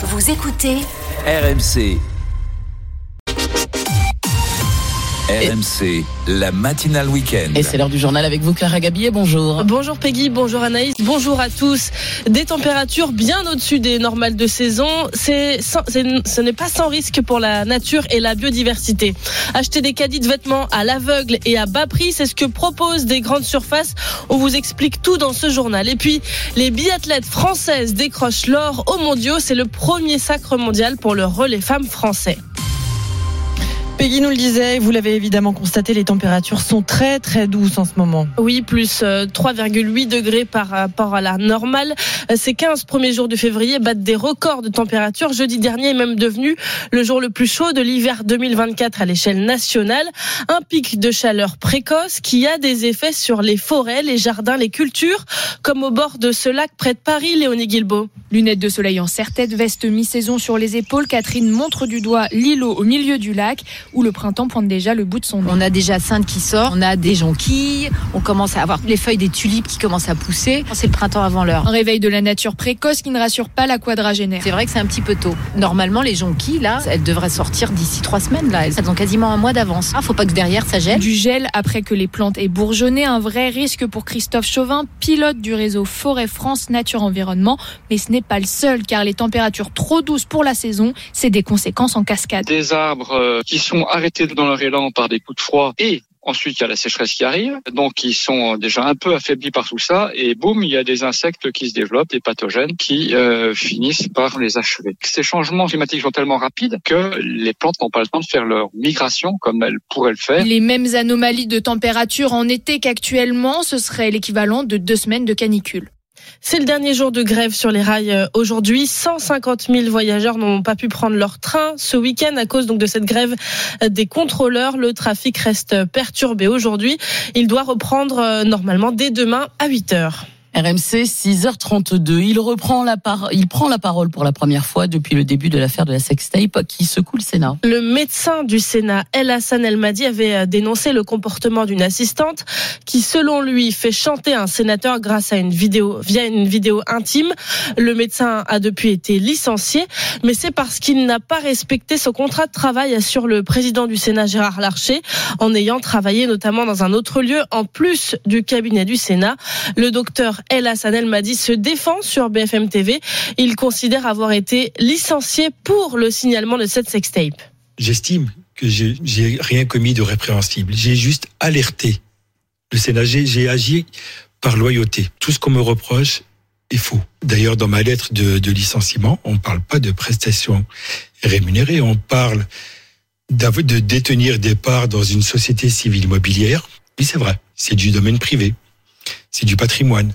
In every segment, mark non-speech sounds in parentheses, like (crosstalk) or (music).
Vous écoutez RMC. RMC, la matinale week-end. Et c'est l'heure du journal avec vous, Clara Gabillet. Bonjour. Bonjour Peggy, bonjour Anaïs, bonjour à tous. Des températures bien au-dessus des normales de saison. C'est, ce n'est pas sans risque pour la nature et la biodiversité. Acheter des caddies de vêtements à l'aveugle et à bas prix, c'est ce que proposent des grandes surfaces. On vous explique tout dans ce journal. Et puis, les biathlètes françaises décrochent l'or aux mondiaux. C'est le premier sacre mondial pour le relais femmes français. Peggy nous le disait, vous l'avez évidemment constaté, les températures sont très très douces en ce moment. Oui, plus euh, 3,8 degrés par rapport à la normale. Euh, Ces 15 premiers jours de février battent des records de température. Jeudi dernier est même devenu le jour le plus chaud de l'hiver 2024 à l'échelle nationale. Un pic de chaleur précoce qui a des effets sur les forêts, les jardins, les cultures, comme au bord de ce lac près de Paris, Léonie Guilbeault. Lunettes de soleil en serre-tête, veste mi-saison sur les épaules, Catherine montre du doigt l'îlot au milieu du lac où le printemps pointe déjà le bout de son nez. On a des jacinthes qui sortent, on a des jonquilles, on commence à avoir les feuilles des tulipes qui commencent à pousser. C'est le printemps avant l'heure. Un réveil de la nature précoce qui ne rassure pas la quadragénaire. C'est vrai que c'est un petit peu tôt. Normalement, les jonquilles, là, elles devraient sortir d'ici trois semaines. Là, elles ont quasiment un mois d'avance. Ah, faut pas que derrière ça gèle. Du gel après que les plantes aient bourgeonné, un vrai risque pour Christophe Chauvin, pilote du réseau Forêt France Nature Environnement. Mais ce n'est pas le seul car les températures trop douces pour la saison, c'est des conséquences en cascade. des arbres euh, qui sont arrêtés dans leur élan par des coups de froid et ensuite il y a la sécheresse qui arrive, donc ils sont déjà un peu affaiblis par tout ça et boum, il y a des insectes qui se développent, des pathogènes qui euh, finissent par les achever. Ces changements climatiques sont tellement rapides que les plantes n'ont pas le temps de faire leur migration comme elles pourraient le faire. Les mêmes anomalies de température en été qu'actuellement, ce serait l'équivalent de deux semaines de canicule. C'est le dernier jour de grève sur les rails euh, aujourd'hui. 150 000 voyageurs n'ont pas pu prendre leur train ce week-end à cause donc de cette grève euh, des contrôleurs. Le trafic reste perturbé aujourd'hui. Il doit reprendre euh, normalement dès demain à 8 heures. RMC, 6h32. Il reprend la par... il prend la parole pour la première fois depuis le début de l'affaire de la sextape qui secoue le Sénat. Le médecin du Sénat, El Hassan El Madi, avait euh, dénoncé le comportement d'une assistante qui, selon lui, fait chanter un sénateur grâce à une vidéo, via une vidéo intime. Le médecin a depuis été licencié, mais c'est parce qu'il n'a pas respecté son contrat de travail, assure le président du Sénat, Gérard Larcher, en ayant travaillé notamment dans un autre lieu, en plus du cabinet du Sénat. Le docteur El Hassan El Madi se défend sur BFM TV. Il considère avoir été licencié pour le signalement de cette sextape. J'estime que j'ai rien commis de répréhensible. J'ai juste alerté le Sénat. J'ai agi par loyauté. Tout ce qu'on me reproche est faux. D'ailleurs, dans ma lettre de, licenciement, on ne parle pas de prestations rémunérées. On parle de détenir des parts dans une société civile immobilière. Oui, c'est vrai. C'est du domaine privé. C'est du patrimoine.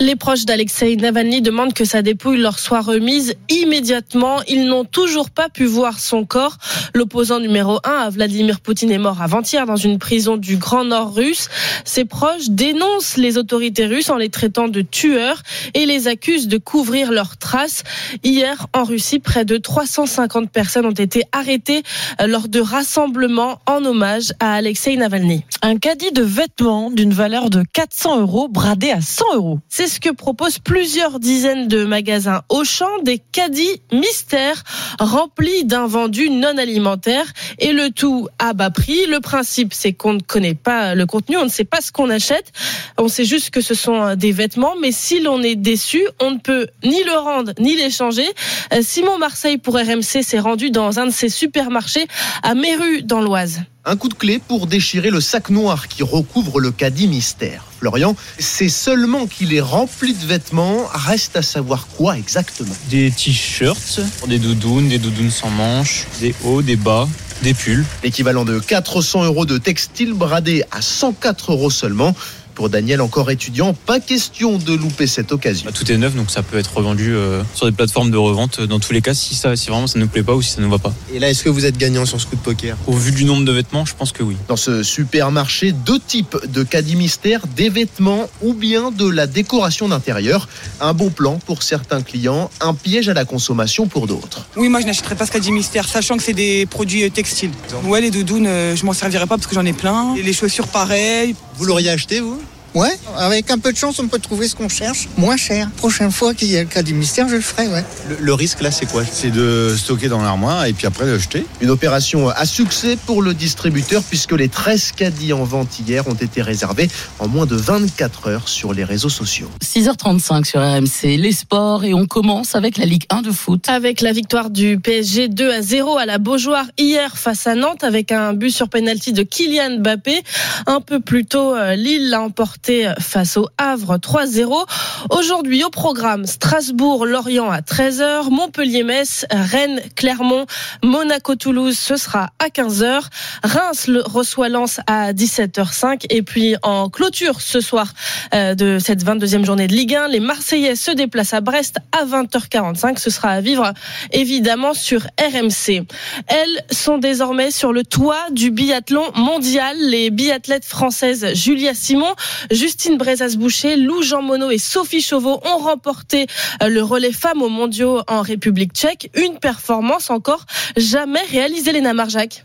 Les proches d'Alexei Navalny demandent que sa dépouille leur soit remise immédiatement. Ils n'ont toujours pas pu voir son corps. L'opposant numéro un à Vladimir Poutine est mort avant-hier dans une prison du Grand Nord russe. Ses proches dénoncent les autorités russes en les traitant de tueurs et les accusent de couvrir leurs traces. Hier, en Russie, près de 350 personnes ont été arrêtées lors de rassemblements en hommage à Alexei Navalny. Un caddie de vêtements d'une valeur de 400 euros bradé à 100 euros. C'est ce que proposent plusieurs dizaines de magasins Auchan, des caddies mystères remplis d'invendus non alimentaires et le tout à bas prix. Le principe, c'est qu'on ne connaît pas le contenu, on ne sait pas ce qu'on achète. On sait juste que ce sont des vêtements, mais si l'on est déçu, on ne peut ni le rendre ni l'échanger. Euh, Simon Marseille pour RMC s'est rendu dans un de ses supermarchés à Méru dans l'Oise. Un coup de clé pour déchirer le sac noir qui recouvre le caddie mystère. Florian, c'est seulement qu'il est rempli de vêtements, reste à savoir quoi exactement? Des t-shirts, des doudounes, des doudounes sans manches, des hauts, des bas, des pulls. L'équivalent de 400 euros de textile bradé à 104 euros seulement. Pour Daniel, encore étudiant, pas question de louper cette occasion. Bah, tout est neuf, donc ça peut être revendu euh, sur des plateformes de revente. Dans tous les cas, si, ça, si vraiment ça ne nous plaît pas ou si ça ne nous va pas. Et là, est-ce que vous êtes gagnant sur ce coup de poker? Au vu du nombre de vêtements, je pense que oui. Dans ce supermarché, deux types de caddies mystères, des vêtements ou bien de la décoration d'intérieur. Un bon plan pour certains clients, un piège à la consommation pour d'autres. Oui, moi je n'achèterais pas ce caddie mystère, sachant que c'est des produits euh, textiles. Ouais, les doudounes, euh, je m'en servirais pas parce que j'en ai plein. Et les chaussures, pareil. Vous l'auriez acheté, vous? Ouais, avec un peu de chance, on peut trouver ce qu'on cherche moins cher. Prochaine fois qu'il y a le cas du mystère, je le ferai, ouais. Le, le risque là, c'est quoi? C'est de stocker dans l'armoire et puis après de jeter? Une opération à succès pour le distributeur puisque les 13 caddies en vente hier ont été réservés en moins de 24 heures sur les réseaux sociaux. 6h35 sur RMC, les sports et on commence avec la Ligue 1 de foot. Avec la victoire du PSG 2 à 0 à la Beaujoire hier face à Nantes avec un but sur penalty de Kylian Mbappé. Un peu plus tôt, euh, Lille l'a emporté face au Havre 3-0. Aujourd'hui au programme Strasbourg-Lorient à 13h, Montpellier-Metz, Rennes, Clermont, Monaco-Toulouse, ce sera à 15h. Reims reçoit Lens à 17h05 et puis en clôture ce soir euh, de cette 22e journée de Ligue 1, les Marseillais se déplacent à Brest à 20h45. Ce sera à vivre évidemment sur RMC. Elles sont désormais sur le toit du biathlon mondial. Les biathlètes françaises Julia Simon, Justine Brezas-Boucher, Lou Jean Monod et Sophie Chauveau ont remporté euh, le relais femmes aux mondiaux en République tchèque. Une performance encore jamais réalisée, Léna Marjac.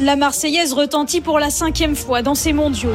La Marseillaise retentit pour la cinquième fois dans ces mondiaux.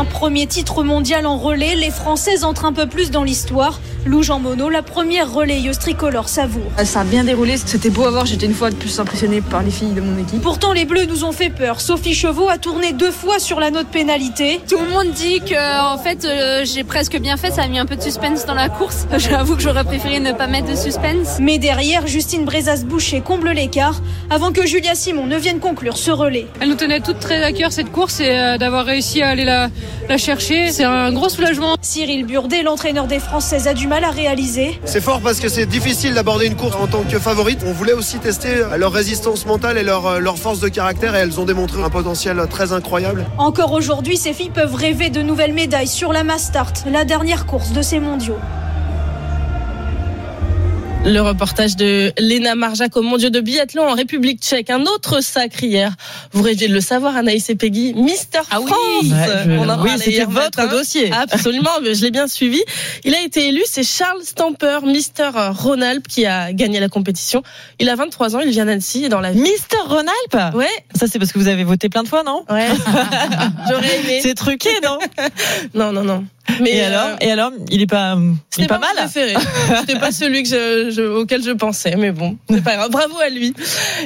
Un premier titre mondial en relais, les Françaises entrent un peu plus dans l'histoire. Lou Jean Monod, la première relayeuse tricolore savoure. Ça a bien déroulé, c'était beau à voir, j'étais une fois de plus impressionnée par les filles de mon équipe. Pourtant, les Bleus nous ont fait peur. Sophie Chevaux a tourné deux fois sur la note pénalité. Tout le monde dit que, en fait, euh, j'ai presque bien fait, ça a mis un peu de suspense dans la course. (laughs) J'avoue que j'aurais préféré ne pas mettre de suspense. Mais derrière, Justine Brezas-Boucher comble l'écart avant que Julia Simon ne vienne conclure ce relais. Elle nous tenait toutes très à cœur cette course et euh, d'avoir réussi à aller la, la chercher, c'est un gros soulagement. Cyril Burdet, l'entraîneur des Françaises, a du mal à réaliser. C'est fort parce que c'est difficile d'aborder une course en tant que favorite. On voulait aussi tester leur résistance mentale et leur, leur force de caractère et elles ont démontré un potentiel très incroyable. Encore aujourd'hui, ces filles peuvent rêver de nouvelles médailles sur la Mass Start, la dernière course de ces mondiaux. Le reportage de Léna Marjac au mondiaux de biathlon en République tchèque. Un autre sacre hier. Vous rêviez de le savoir, Anaïs et Peggy. Mister ah oui, France. Je, On en oui, c'était votre dossier. Absolument, mais je l'ai bien suivi. Il a été élu, c'est Charles Stamper, Mister Ronalp, qui a gagné la compétition. Il a 23 ans, il vient d'Annecy et dans la Mister Ronalp Ouais. Ça, c'est parce que vous avez voté plein de fois, non Ouais. (laughs) J'aurais aimé. C'est truqué, non Non, non, non. (laughs) Mais et, euh, alors, et alors, il est pas, il est pas, pas mal. (laughs) C'était pas celui que je, je, auquel je pensais, mais bon, c'est pas grave. Bravo à lui.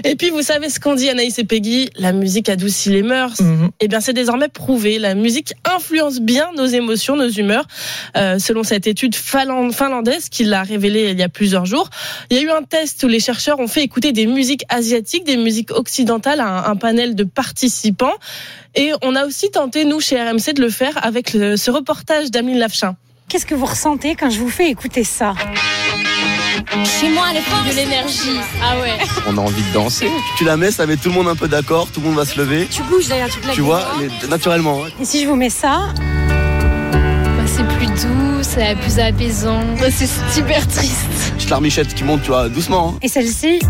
Et puis, vous savez ce qu'on dit, Anaïs et Peggy, la musique adoucit les mœurs. Mm -hmm. Eh bien, c'est désormais prouvé. La musique influence bien nos émotions, nos humeurs. Euh, selon cette étude finlandaise qui l'a révélée il y a plusieurs jours, il y a eu un test où les chercheurs ont fait écouter des musiques asiatiques, des musiques occidentales à un, un panel de participants. Et on a aussi tenté, nous, chez RMC, de le faire avec le, ce reportage d'Ameline Lafchin. Qu'est-ce que vous ressentez quand je vous fais écouter ça? Chez moi, elle est de l'énergie. Ah ouais. (laughs) On a envie de danser. Tu la mets, ça met tout le monde un peu d'accord, tout le monde va se lever. Tu bouges d'ailleurs, tu Tu vois, naturellement. Et si je vous mets ça? Bah, C'est plus doux, c'est plus apaisant. Bah, c'est super triste. Petite larmichette qui monte, tu vois, doucement. Hein. Et celle-ci?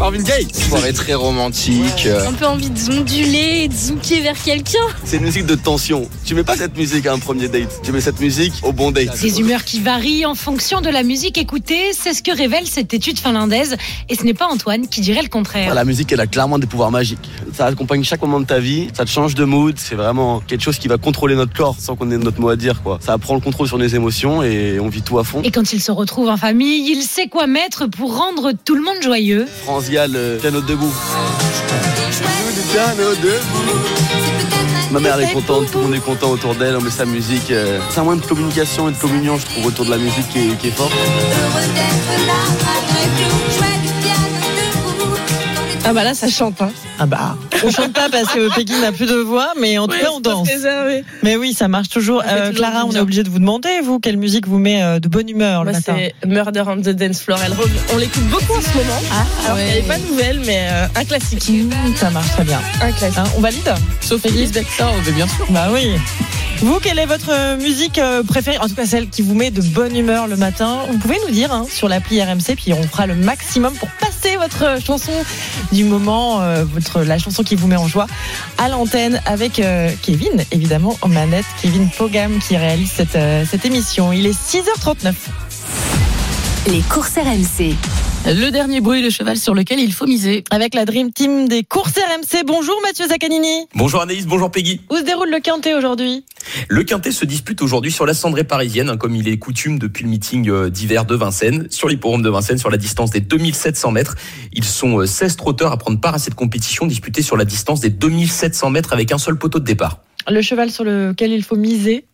Marvin Gaye. Soirée très romantique. Ouais. Un peu envie de zonduler et de zouker vers quelqu'un. C'est une musique de tension. Tu mets pas cette musique à un premier date. Tu mets cette musique au bon date. Des humeurs qui varient en fonction de la musique écoutée. C'est ce que révèle cette étude finlandaise. Et ce n'est pas Antoine qui dirait le contraire. La musique, elle a clairement des pouvoirs magiques. Ça accompagne chaque moment de ta vie. Ça te change de mood. C'est vraiment quelque chose qui va contrôler notre corps sans qu'on ait notre mot à dire, quoi. Ça prend le contrôle sur nos émotions et on vit tout à fond. Et quand il se retrouve en famille, il sait quoi mettre pour rendre tout le monde joyeux. France Gall, euh, piano debout. Debout. Ma mère elle est contente, tout le monde est content autour d'elle, on met sa musique. Euh, c'est un moyen de communication et de communion, je trouve, autour de la musique qui est, qui est fort. Ah bah là ça chante hein. Ah bah on chante pas parce que Peggy n'a plus de voix mais en tout ouais, cas on danse. Mais oui ça marche toujours. Ça euh, toujours Clara on est obligé de vous demander vous quelle musique vous met euh, de bonne humeur Moi le matin. c'est Murder on the Dance Floor. Elle On l'écoute beaucoup en ce moment. Ah, Alors ouais. n'y avait pas de nouvelles mais euh, un classique. Mmh, ça marche très bien. Un classique. Hein, on valide Bextor, mais bien sûr. Bah oui. Vous, quelle est votre musique préférée En tout cas, celle qui vous met de bonne humeur le matin? Vous pouvez nous dire hein, sur l'appli RMC, puis on fera le maximum pour passer votre chanson du moment, euh, votre la chanson qui vous met en joie, à l'antenne avec euh, Kevin, évidemment, en manette, Kevin Pogam qui réalise cette, euh, cette émission. Il est 6h39. Les courses RMC. Le dernier bruit, le cheval sur lequel il faut miser. Avec la Dream Team des courses RMC. Bonjour Mathieu Zaccanini. Bonjour Anaïs, bonjour Peggy. Où se déroule le quintet aujourd'hui? Le quintet se dispute aujourd'hui sur la cendrée parisienne, hein, comme il est coutume depuis le meeting euh, d'hiver de Vincennes, sur l'hipporome de Vincennes, sur la distance des 2700 mètres. Ils sont euh, 16 trotteurs à prendre part à cette compétition disputée sur la distance des 2700 mètres avec un seul poteau de départ. Le cheval sur lequel il faut miser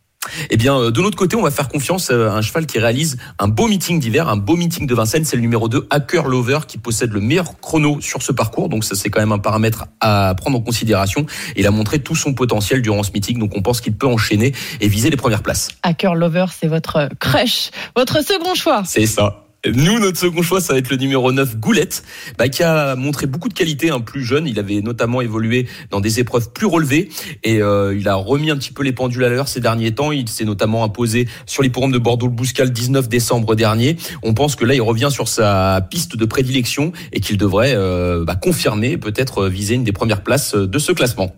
Eh bien, euh, de l'autre côté, on va faire confiance à un cheval qui réalise un beau meeting d'hiver, un beau meeting de Vincennes. C'est le numéro 2, Hacker Lover, qui possède le meilleur chrono sur ce parcours. Donc, ça, c'est quand même un paramètre à prendre en considération. Il a montré tout son potentiel durant ce meeting. Donc, on pense qu'il peut enchaîner et viser les premières places. Hacker Lover, c'est votre crush, votre second choix. C'est ça. Nous, notre second choix, ça va être le numéro 9, Goulette, bah, qui a montré beaucoup de qualité, un plus jeune. Il avait notamment évolué dans des épreuves plus relevées et euh, il a remis un petit peu les pendules à l'heure ces derniers temps. Il s'est notamment imposé sur l'hipporome de Bordeaux-le-Bouscal le 19 décembre dernier. On pense que là, il revient sur sa piste de prédilection et qu'il devrait euh, bah, confirmer, peut-être viser une des premières places de ce classement.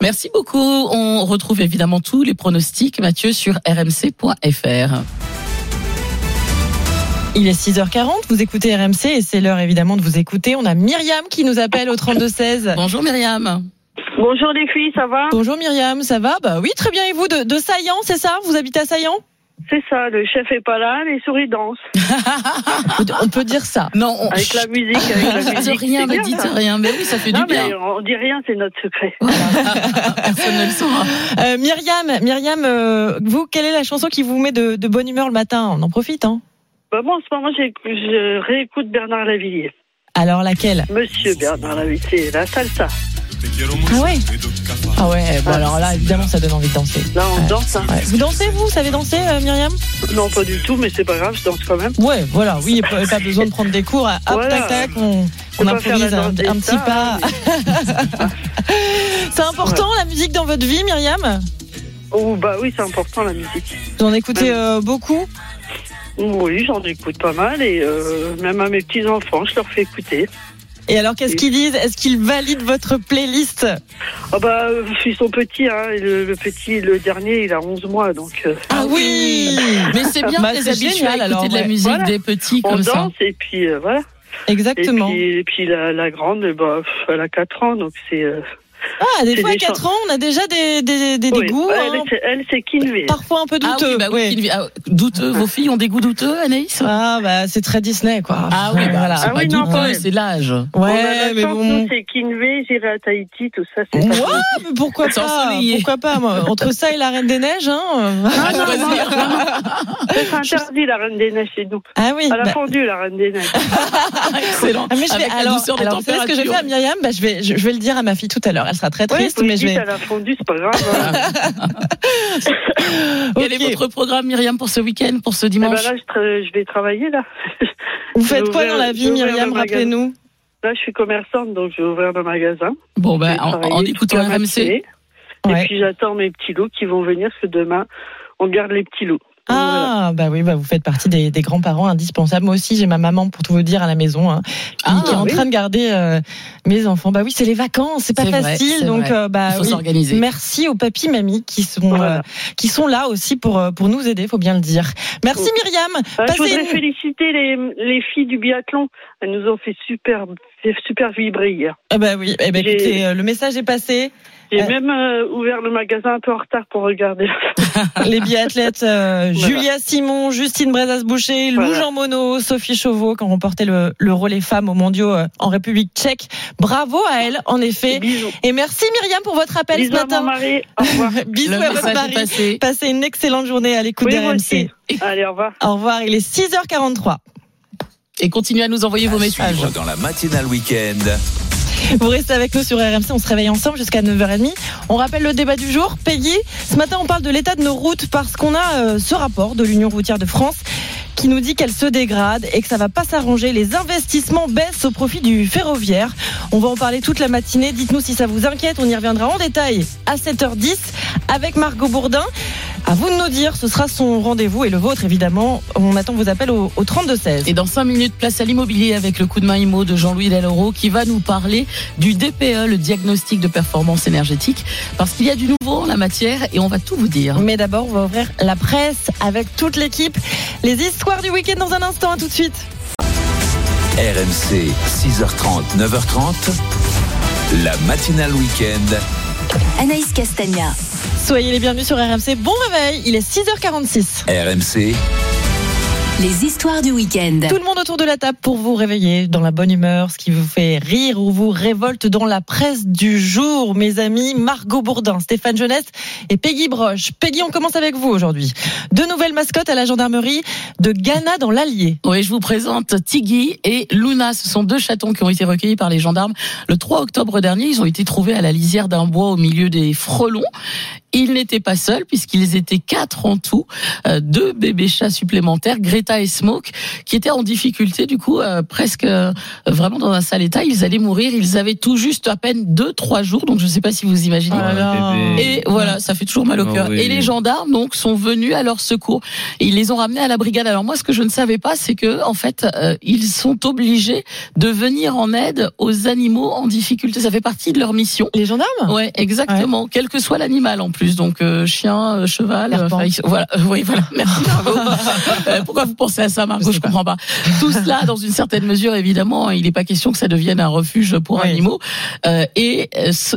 Merci beaucoup. On retrouve évidemment tous les pronostics, Mathieu, sur rmc.fr. Il est 6h40, vous écoutez RMC et c'est l'heure évidemment de vous écouter. On a Myriam qui nous appelle au 32-16. Bonjour Myriam. Bonjour les filles, ça va? Bonjour Myriam, ça va? Bah oui, très bien. Et vous, de, de Saillant, c'est ça? Vous habitez à Saillant? C'est ça, le chef est pas là, les souris dansent. (laughs) On peut dire ça. Non, on... Avec la musique, avec la (laughs) musique. dites rien, bien, dites ça. rien. Mais oui, ça fait non, du bien. mais on dit rien, c'est notre secret. (laughs) Personne ne le saura. Euh, Myriam, Myriam euh, vous, quelle est la chanson qui vous met de, de bonne humeur le matin? On en profite, hein Bah, moi, en ce moment, je réécoute Bernard Lavillier. Alors laquelle? Monsieur Bernard Lavillier, c'est la salsa. Ah ouais? Ah ouais, bon alors là, évidemment, ça donne envie de danser. Là, on Ouais. danse. hein. Ouais. Vous dansez, vous? Savez danser, euh, Myriam? Non, pas du tout, mais c'est pas grave, je danse quand même. Ouais, voilà, oui, pas, pas besoin de prendre des cours. Hop, Voilà. tac, tac, on, on improvise un, petit pas. (laughs) C'est important la musique dans votre vie, Myriam? Oh, bah oui, c'est important la musique. Vous en écoutez euh, beaucoup? Oui, j'en écoute pas mal et euh, même à mes petits-enfants, je leur fais écouter. Et alors, qu'est-ce qu'ils disent? Est-ce qu'ils valident votre playlist? Ah bah, ils sont petits, hein. et Le, le petit, le dernier, il a 11 mois, donc... euh, Ah oui Mais c'est bien Bah, les génial, à écouter alors, de la musique Voilà. des petits on comme ça. danse et puis euh, voilà. Exactement. Et puis, et puis la, la grande, bah, elle a 4 ans, donc c'est... euh, Ah, des fois, à des 4 chants. ans, on a déjà des, des, des, des oui. goûts. Elle, hein. c'est- elle, c'est Kinvey. Parfois un peu Ah douteux. oui, bah oui, ah, douteux. Vos filles ont des goûts douteux, Anaïs? Ah, bah, c'est très Disney, quoi. Ah oui, bah, voilà. c'est Ah pas oui, non, douteux, c'est l'âge. On a Ouais, la mais chance, bon. c'est Kinvey, j'irai à Tahiti, tout ça, c'est Ouais, mais pourquoi pas. Pourquoi pas moi Entre ça et la Reine des Neiges, hein À choisir. C'est interdit, la Reine des Neiges, chez nous. Ah oui. Elle a bah- fondu, la Reine des Neiges. (laughs) Excellent. Ah, mais je vais, alors, vous savez ce que je vais faire. Myriam? Bah, je, vais, je, je vais le dire à ma fille tout à l'heure. Elle sera très triste, vous mais je vais. elle a fondu, c'est pas grave. hein. (laughs) Quel est votre programme, Myriam, pour ce week-end, pour ce Eh ben dimanche là, je, tra- je vais travailler, là. (laughs) Vous faites quoi ouvrir- dans la vie, Myriam. Rappelez-nous. Là, je suis commerçante, donc je vais ouvrir le magasin. Bon, ben, en, en écoutant la RMC. Ouais. Et puis, j'attends mes petits loups qui vont venir, parce que demain, on garde les petits loups. Ah, bah oui, bah vous faites partie des, des grands-parents indispensables. Moi aussi, j'ai ma maman, pour tout vous dire, à la maison, hein, qui, Ah, qui est en oui. train de garder euh, mes enfants. Bah oui, c'est les vacances, c'est pas vrai, facile. donc, euh, bah Il faut oui. s'organiser. Merci aux papis, mamies qui sont, Voilà. euh, qui sont là aussi pour, euh, pour nous aider, faut bien le dire. Merci Myriam. Euh, je voudrais une- féliciter les, les filles du biathlon. Elles nous ont fait super, super vibrer hier. Ah bah oui, eh J'ai- écoutez, euh, le message est passé. J'ai Euh. même euh, ouvert le magasin un peu en retard pour regarder. (laughs) Les biathlètes euh, Voilà. Julia Simon, Justine Brezas-Boucher, Lou. Jean Monod, Sophie Chauveau qui ont remporté le, le relais femmes aux mondiaux euh, en République tchèque. Bravo à elles, en effet. Bisous. Et merci Myriam pour votre appel Bisous ce à mon matin. mari. Au revoir. (laughs) Bisous Le à votre mari. passé. Passez une excellente journée à l'écoute Oui, des moi RMC. aussi. Allez, au revoir. Au revoir, il est 6h43. Et continuez à nous envoyer vos messages. Dans la matinale week-end. Vous restez avec nous sur RMC, on se réveille ensemble jusqu'à 9h30. On rappelle le débat du jour. Peggy, ce matin on parle de l'état de nos routes parce qu'on a euh, ce rapport de l'Union routière de France qui nous dit qu'elle se dégrade et que ça va pas s'arranger. Les investissements baissent au profit du ferroviaire. On va en parler toute la matinée. Dites-nous si ça vous inquiète. On y reviendra en détail à 7h10 avec Margot Bourdin. À vous de nous dire, ce sera son rendez-vous et le vôtre évidemment. On attend vos appels au, au 32-16. Et dans 5 minutes, place à l'immobilier avec le coup de main IMO de Jean-Louis Deloro qui va nous parler du DPE, le diagnostic de performance énergétique, parce qu'il y a du nouveau en la matière et on va tout vous dire. Mais d'abord, on va ouvrir la presse avec toute l'équipe. Les histoires du week-end dans un instant, à tout de suite. RMC, 6h30, 9h30. La matinale week-end. Anaïs Castagna. Soyez les bienvenus sur RMC. Bon réveil, il est 6h46. RMC, Les histoires du week-end. Tout le monde autour de la table pour vous réveiller dans la bonne humeur, ce qui vous fait rire ou vous révolte dans la presse du jour. Mes amis, Margot Bourdin, Stéphane Jeunesse et Peggy Broche. Peggy, on commence avec vous aujourd'hui. Deux nouvelles mascottes à la gendarmerie de Ghana dans l'Allier. Oui, je vous présente Tiggy et Luna. Ce sont deux chatons qui ont été recueillis par les gendarmes le 3 octobre dernier. Ils ont été trouvés à la lisière d'un bois au milieu des frelons. Ils n'étaient pas seuls puisqu'ils étaient quatre en tout, euh, deux bébés chats supplémentaires, Greta et Smoke, qui étaient en difficulté du coup euh, presque euh, vraiment dans un sale état. Ils allaient mourir. Ils avaient tout juste à peine deux trois jours, donc je ne sais pas si vous imaginez. Là là. Et voilà, ça fait toujours mal au Oh cœur. oui. Et les gendarmes donc sont venus à leur secours. Ils les ont ramenés à la brigade. Alors moi, ce que je ne savais pas, c'est que en fait, euh, ils sont obligés de venir en aide aux animaux en difficulté. Ça fait partie de leur mission. Les gendarmes? Ouais, exactement. Quel que soit l'animal en plus. Donc euh, chien, euh, cheval. euh, voilà. Oui, voilà. (laughs) Merci Margot. Pourquoi vous pensez à ça, Margot Je comprends pas. Tout cela, dans une certaine mesure, évidemment, il n'est pas question que ça devienne un refuge pour Oui. animaux. Euh, et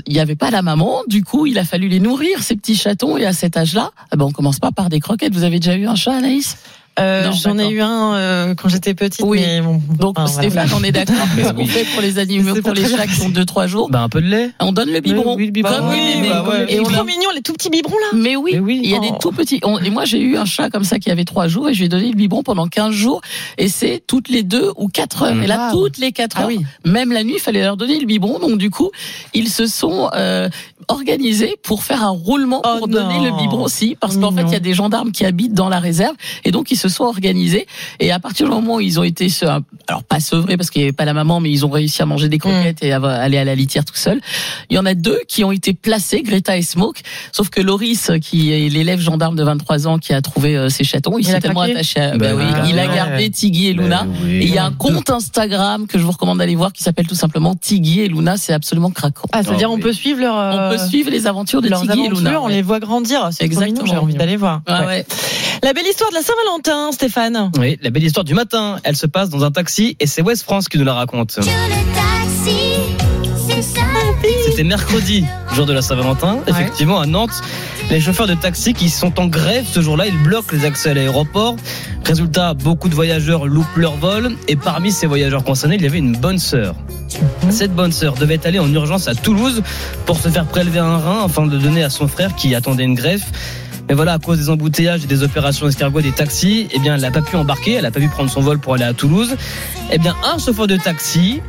il n'y avait pas la maman. Du coup, il a fallu les nourrir ces petits chatons. Et à cet âge-là, eh ben, on commence pas par des croquettes. Vous avez déjà eu un chat, Anaïs? Euh, J'en ai eu un euh, quand j'étais petite. Oui. mais bon, Donc enfin, voilà. Stéphane, on est d'accord. (laughs) Qu'est-ce qu'on fait pour les animaux, pour les chats qui ont 2-3 jours Bah, un peu de lait. On donne le biberon. Oui, le biberon. Bah les oui, bah ouais. Et on trop mignons, les tout petits biberons là. Mais oui, Mais oui. il y a des Oh. tout petits. On- et moi, j'ai eu un chat comme ça qui avait trois jours et je lui ai donné le biberon pendant 15 jours. Et c'est toutes les deux ou quatre heures. Et là, toutes les quatre Ah heures, oui. même la nuit, il fallait leur donner le biberon. Donc, du coup, ils se sont euh, organisés pour faire un roulement Oh pour donner non. le biberon aussi. Parce qu'en fait, il y a des gendarmes qui habitent dans la réserve. Et donc, ils se sont organisés. Et à partir du moment où ils ont été, se- alors pas sevrés parce qu'il n'y avait pas la maman, mais ils ont réussi à manger des croquettes et à aller à la litière tout seul. Il y en a deux qui ont été placés, Greta et Smoke. Sauf que Loris, qui est l'élève gendarme de 23 ans qui a trouvé euh, ces chatons, il Il s'est a tellement craqué attaché à, Bah bah oui, il a Ouais. gardé Tiggy et Luna. Bah oui. Et il y a un compte Instagram que je vous recommande d'aller voir qui s'appelle tout simplement Tiggy et Luna. C'est absolument craquant. Ah, ça veut Oh, dire on oui. peut suivre leur. On euh, peut suivre les aventures de leurs Tiggy et Luna. on ouais. les voit grandir. C'est Exactement. j'ai envie d'aller voir. Ah Ouais. ouais. La belle histoire de la Saint-Valentin, Stéphane. Oui, la belle histoire du matin, elle se passe dans un taxi et c'est West France qui nous la raconte. C'était mercredi, jour de la Saint-Valentin. Effectivement, à Nantes, les chauffeurs de taxi qui sont en grève ce jour-là, ils bloquent les accès à l'aéroport. Résultat, beaucoup de voyageurs loupent leur vol et parmi ces voyageurs concernés, il y avait une bonne sœur. Cette bonne sœur devait aller en urgence à Toulouse pour se faire prélever un rein afin de donner à son frère qui attendait une greffe. Mais voilà, à cause des embouteillages et des opérations escargot des taxis, eh bien, elle n'a pas pu embarquer, elle n'a pas pu prendre son vol pour aller à Toulouse. Eh bien, un chauffeur de taxi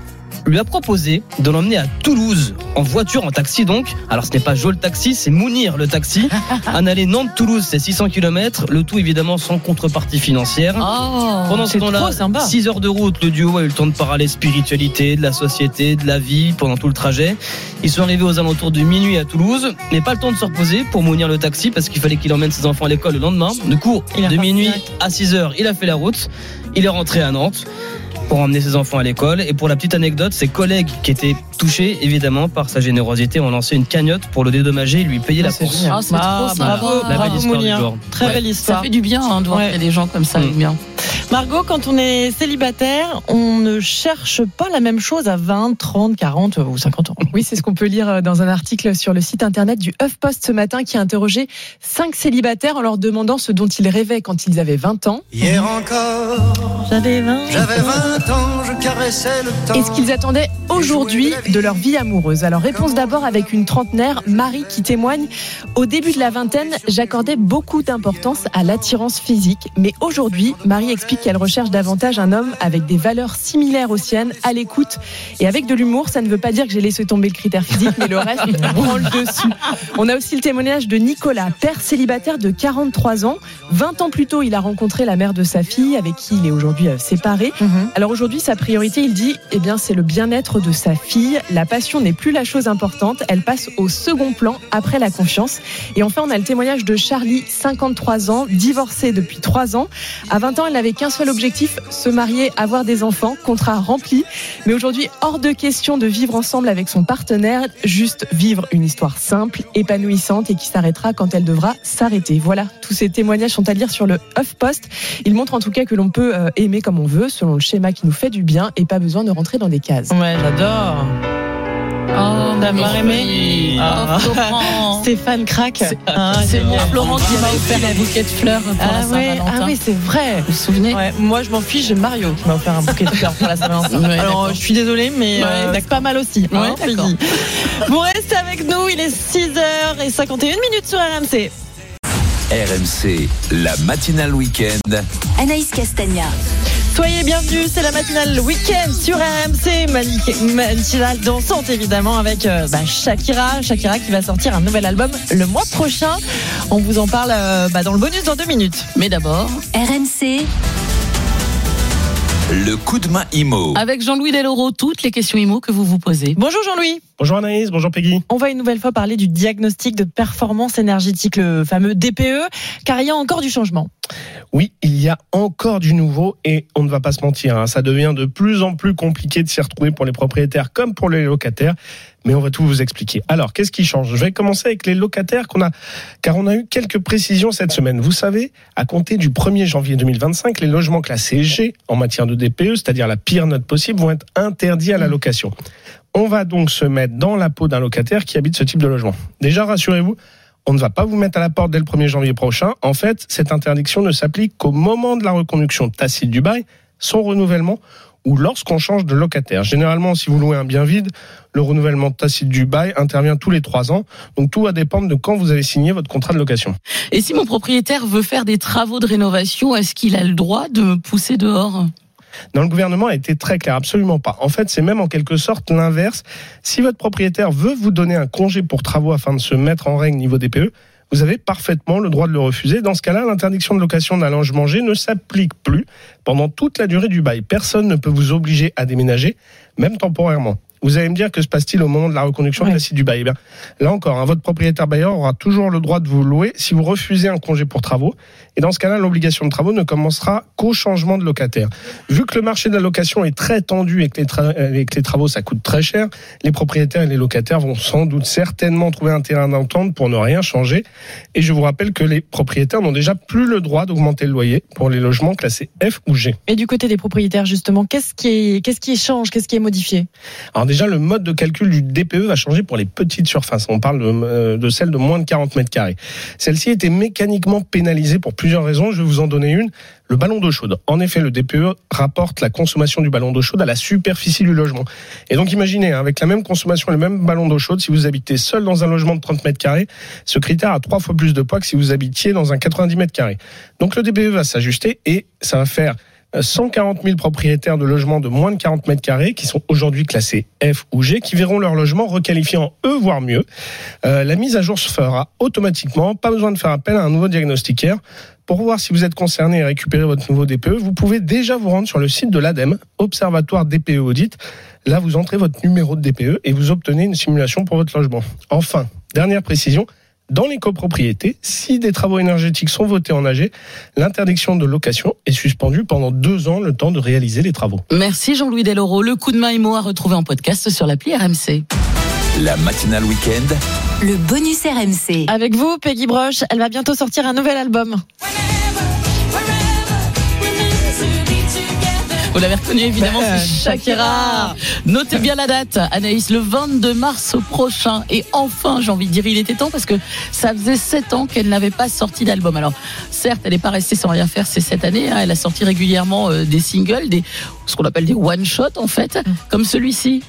lui a proposé de l'emmener à Toulouse en voiture, en taxi donc. Alors ce n'est pas Joe le taxi, c'est Mounir le taxi. (laughs) Un aller Nantes-Toulouse, c'est 600 km, le tout évidemment sans contrepartie financière. Oh, Pendant ce temps-là, trop sympa. 6 heures de route, le duo a eu le temps de parler spiritualité, de la société, de la vie pendant tout le trajet. Ils sont arrivés aux alentours de minuit à Toulouse, mais pas le temps de se reposer pour Mounir le taxi parce qu'il fallait qu'il emmène ses enfants à l'école le lendemain. Du coup, de minuit à 6 heures, il a fait la route. Il est rentré à Nantes pour emmener ses enfants à l'école. Et pour la petite anecdote, ses collègues qui étaient touchés évidemment par sa générosité ont lancé une cagnotte pour le dédommager et lui payer la c'est course. Ah, c'est Ah, trop bravo, sympa. La belle bravo histoire du jour. Très Ouais, belle Ça histoire. fait du bien hein, de voir Ouais. qu'il y a des gens comme ça Mm. avec bien. Margot, quand on est célibataire, on ne cherche pas la même chose à 20, 30, 40 ou 50 ans. Oui, c'est ce qu'on peut lire euh, dans un article sur le site internet du HuffPost ce matin qui a interrogé cinq célibataires en leur demandant ce dont ils rêvaient quand ils avaient 20 ans. Hier encore, J'avais 20. j'avais 20 ans, je caressais le temps. Et ce qu'ils attendaient aujourd'hui de leur vie amoureuse. Alors réponse d'abord avec une trentenaire, Marie, qui témoigne Au début de la vingtaine, j'accordais beaucoup d'importance à l'attirance physique, mais aujourd'hui, Marie explique qu'elle recherche davantage un homme avec des valeurs similaires aux siennes, à l'écoute et avec de l'humour. Ça ne veut pas dire que j'ai laissé tomber le critère physique, mais le reste prend (laughs) le dessus. On a aussi le témoignage de Nicolas, père célibataire de 43 ans. 20 ans plus tôt, il a rencontré la mère de sa fille, avec qui il est aujourd'hui euh, séparé. Alors aujourd'hui, sa priorité, il dit, eh bien, c'est le bien-être de sa fille. La passion n'est plus la chose importante. Elle passe au second plan après la confiance. Et enfin, on a le témoignage de Charlie, 53 ans, divorcée depuis 3 ans. À 20 ans, elle n'avait qu'un seul objectif, se marier, avoir des enfants, contrat rempli. Mais aujourd'hui, hors de question de vivre ensemble avec son partenaire, juste vivre une histoire simple, épanouissante et qui s'arrêtera quand elle devra s'arrêter. Voilà, tous ces témoignages sont à lire sur le HuffPost. Ils montrent en tout cas que l'on peut euh, aimer comme on veut, selon le schéma qui nous fait du bien et pas besoin de rentrer dans des cases. Ouais, j'adore. Oh, pas aimé Ah. Florent. (laughs) Stéphane craque. Ah, C'est mon génial. Florent qui m'a offert un bouquet de fleurs pour Ah la ouais, Saint-Valentin. ah oui, c'est vrai. Vous vous souvenez Ouais, moi, je m'en fiche, j'ai Mario qui m'a offert un bouquet de fleurs pour la Saint-Valentin. Ouais, Alors, d'accord. je suis désolée, mais Ouais, euh, c'est pas mal aussi. Ouais, hein. (laughs) Vous restez avec nous, il est 6h51 minutes sur RMC. RMC, la matinale week-end. Anaïs Castagna. Soyez bienvenus, c'est la matinale week-end sur RMC, matinale dansante évidemment avec euh, bah, Shakira, Shakira qui va sortir un nouvel album le mois prochain. On vous en parle euh, bah, dans le bonus dans deux minutes. Mais d'abord, RMC, Le coup de main IMO. avec Jean-Louis Deloro, toutes les questions IMO que vous vous posez. Bonjour Jean-Louis. Bonjour Anaïs, bonjour Peggy. On va une nouvelle fois parler du diagnostic de performance énergétique, le fameux DPE, car il y a encore du changement. Oui, il y a encore du nouveau et on ne va pas se mentir, hein, ça devient de plus en plus compliqué de s'y retrouver pour les propriétaires comme pour les locataires. Mais on va tout vous expliquer. Alors, qu'est-ce qui change? Je vais commencer avec les locataires qu'on a, car on a eu quelques précisions cette semaine. Vous savez, à compter du 1er janvier 2025, les logements classés G en matière de DPE, c'est-à-dire la pire note possible, vont être interdits à la location. On va donc se mettre dans la peau d'un locataire qui habite ce type de logement. Déjà, rassurez-vous, on ne va pas vous mettre à la porte dès le 1er janvier prochain. En fait, cette interdiction ne s'applique qu'au moment de la reconduction tacite du bail, son renouvellement ou lorsqu'on change de locataire. Généralement, si vous louez un bien vide, le renouvellement tacite du bail intervient tous les trois ans. Donc tout va dépendre de quand vous avez signé votre contrat de location. Et si mon propriétaire veut faire des travaux de rénovation, est-ce qu'il a le droit de me pousser dehors? Dans le gouvernement a été très clair, absolument pas. En fait, c'est même en quelque sorte l'inverse. Si votre propriétaire veut vous donner un congé pour travaux afin de se mettre en règle niveau DPE, vous avez parfaitement le droit de le refuser. Dans ce cas-là, l'interdiction de location d'un logement G ne s'applique plus pendant toute la durée du bail. Personne ne peut vous obliger à déménager, même temporairement. Vous allez me dire que se passe-t-il au moment de la reconduction classique du bail? Eh bien, Là encore, hein, votre propriétaire bailleur aura toujours le droit de vous louer si vous refusez un congé pour travaux. Et dans ce cas-là, l'obligation de travaux ne commencera qu'au changement de locataire. Vu que le marché de la location est très tendu et que les, tra- et que les travaux ça coûte très cher, les propriétaires et les locataires vont sans doute certainement trouver un terrain d'entente pour ne rien changer. Et je vous rappelle que les propriétaires n'ont déjà plus le droit d'augmenter le loyer pour les logements classés F ou G. Et du côté des propriétaires, justement, qu'est-ce qui, est, qu'est-ce qui change Qu'est-ce qui est modifié? Alors déjà, le mode de calcul du DPE va changer pour les petites surfaces. On parle de, euh, de celles de moins de 40 mètres carrés. Celle-ci était mécaniquement pénalisée pour plusieurs raisons. Je vais vous en donner une. Le ballon d'eau chaude. En effet, le DPE rapporte la consommation du ballon d'eau chaude à la superficie du logement. Et donc imaginez, hein, avec la même consommation et le même ballon d'eau chaude, si vous habitez seul dans un logement de 30 mètres carrés, ce critère a trois fois plus de poids que si vous habitiez dans un 90 mètres carrés. Donc le DPE va s'ajuster et ça va faire 140 000 propriétaires de logements de moins de 40 mètres carrés qui sont aujourd'hui classés F ou G qui verront leur logement requalifié en E voire mieux. Euh, la mise à jour se fera automatiquement, pas besoin de faire appel à un nouveau diagnostiquaire. Pour voir si vous êtes concerné et récupérer votre nouveau DPE, vous pouvez déjà vous rendre sur le site de l'ADEME, Observatoire DPE Audit. Là, vous entrez votre numéro de DPE et vous obtenez une simulation pour votre logement. Enfin, dernière précision, dans les copropriétés, si des travaux énergétiques sont votés en AG, l'interdiction de location est suspendue pendant deux ans, le temps de réaliser les travaux. Merci Jean-Louis Deloro. Le coup de main IMO à retrouver en podcast sur l'appli RMC. La matinale week-end. le bonus RMC. Avec vous, Peggy Broche, elle va bientôt sortir un nouvel album. Vous l'avez reconnu évidemment, c'est (laughs) Shakira. Notez bien la date, Anaïs, le 22 mars prochain. Et enfin, j'ai envie de dire, il était temps parce que ça faisait sept ans qu'elle n'avait pas sorti d'album. Alors, certes, elle n'est pas restée sans rien faire ces sept années. hein. Elle a sorti régulièrement euh, des singles, des, ce qu'on appelle des one-shots en fait, comme celui-ci.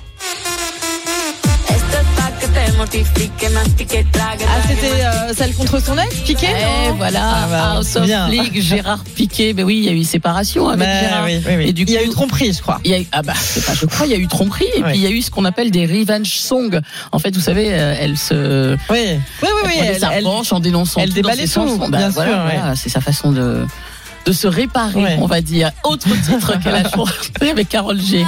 Ah, c'était euh, celle contre son ex, Piqué Eh, voilà, Ah, bah, House of bien. League, Gérard Piqué. Ben oui, il y a eu séparation avec Mais Gérard. oui, oui, oui. Et du Il y a coup, eu tromperie, je crois. il y a eu- ah bah, c'est pas je crois, il y a eu tromperie. Et puis il y a eu ce qu'on appelle des revenge songs. En fait, vous savez, euh, elle se. Oui, oui, oui, oui. Elle Elle, elle- revanche en dénonçant elle déballait tout, chansons. bien Bah, sûr, voilà, ouais. voilà, c'est sa façon de de se réparer, Ouais. on va dire. Autre titre qu'elle a (laughs) chanté avec Carole G.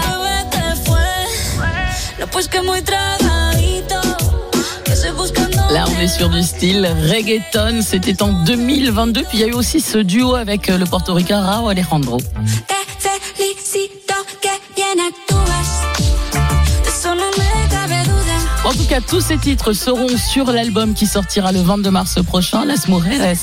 Là, on est sur du style reggaeton. C'était en 2022. Puis il y a eu aussi ce duo avec euh, le portoricain Rao Alejandro. Cas, tous ces titres seront sur l'album qui sortira le 22 mars prochain, Las Mujeres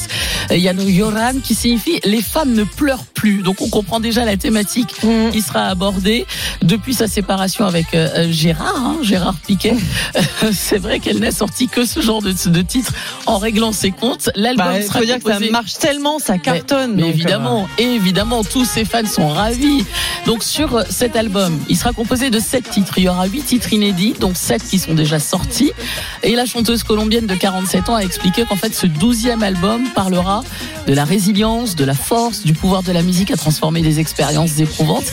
Yano Yoran, qui signifie les femmes ne pleurent plus. Donc on comprend déjà la thématique qui sera abordée depuis sa séparation avec euh, Gérard, hein, Gérard Piquet. (laughs) C'est vrai qu'elle n'a sorti que ce genre de, de titre en réglant ses comptes. L'album Bah, sera faut dire que ça marche tellement, ça cartonne. mais évidemment, et évidemment, tous ses fans sont ravis. Donc sur euh, cet album, il sera composé de sept titres. Il y aura huit titres inédits, donc sept qui sont déjà sortis. Et la chanteuse colombienne de 47 ans a expliqué qu'en fait, ce douzième album parlera de la résilience, de la force, du pouvoir de la musique à transformer des expériences éprouvantes.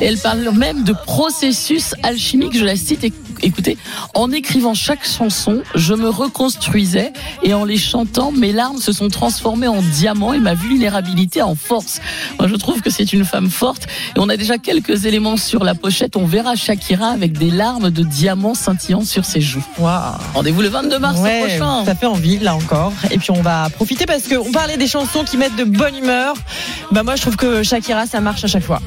Elle parle même de processus alchimique. Je la cite. éc- Écoutez, en écrivant chaque chanson, je me reconstruisais et en les chantant, mes larmes se sont transformées en diamants et ma vulnérabilité en force. Moi, je trouve que c'est une femme forte et on a déjà quelques éléments sur la pochette. On verra Shakira avec des larmes de diamants scintillant sur ses joues. Rendez-vous le 22 mars Ouais, prochain. ça fait envie là encore. Et puis on va profiter parce qu'on parlait des chansons qui mettent de bonne humeur. Bah moi je trouve que Shakira ça marche à chaque fois.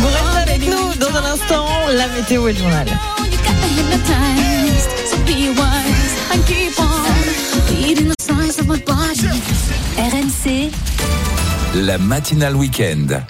Vous restez avec nous dans un instant, la météo et le journal. RMC, La matinale week-end.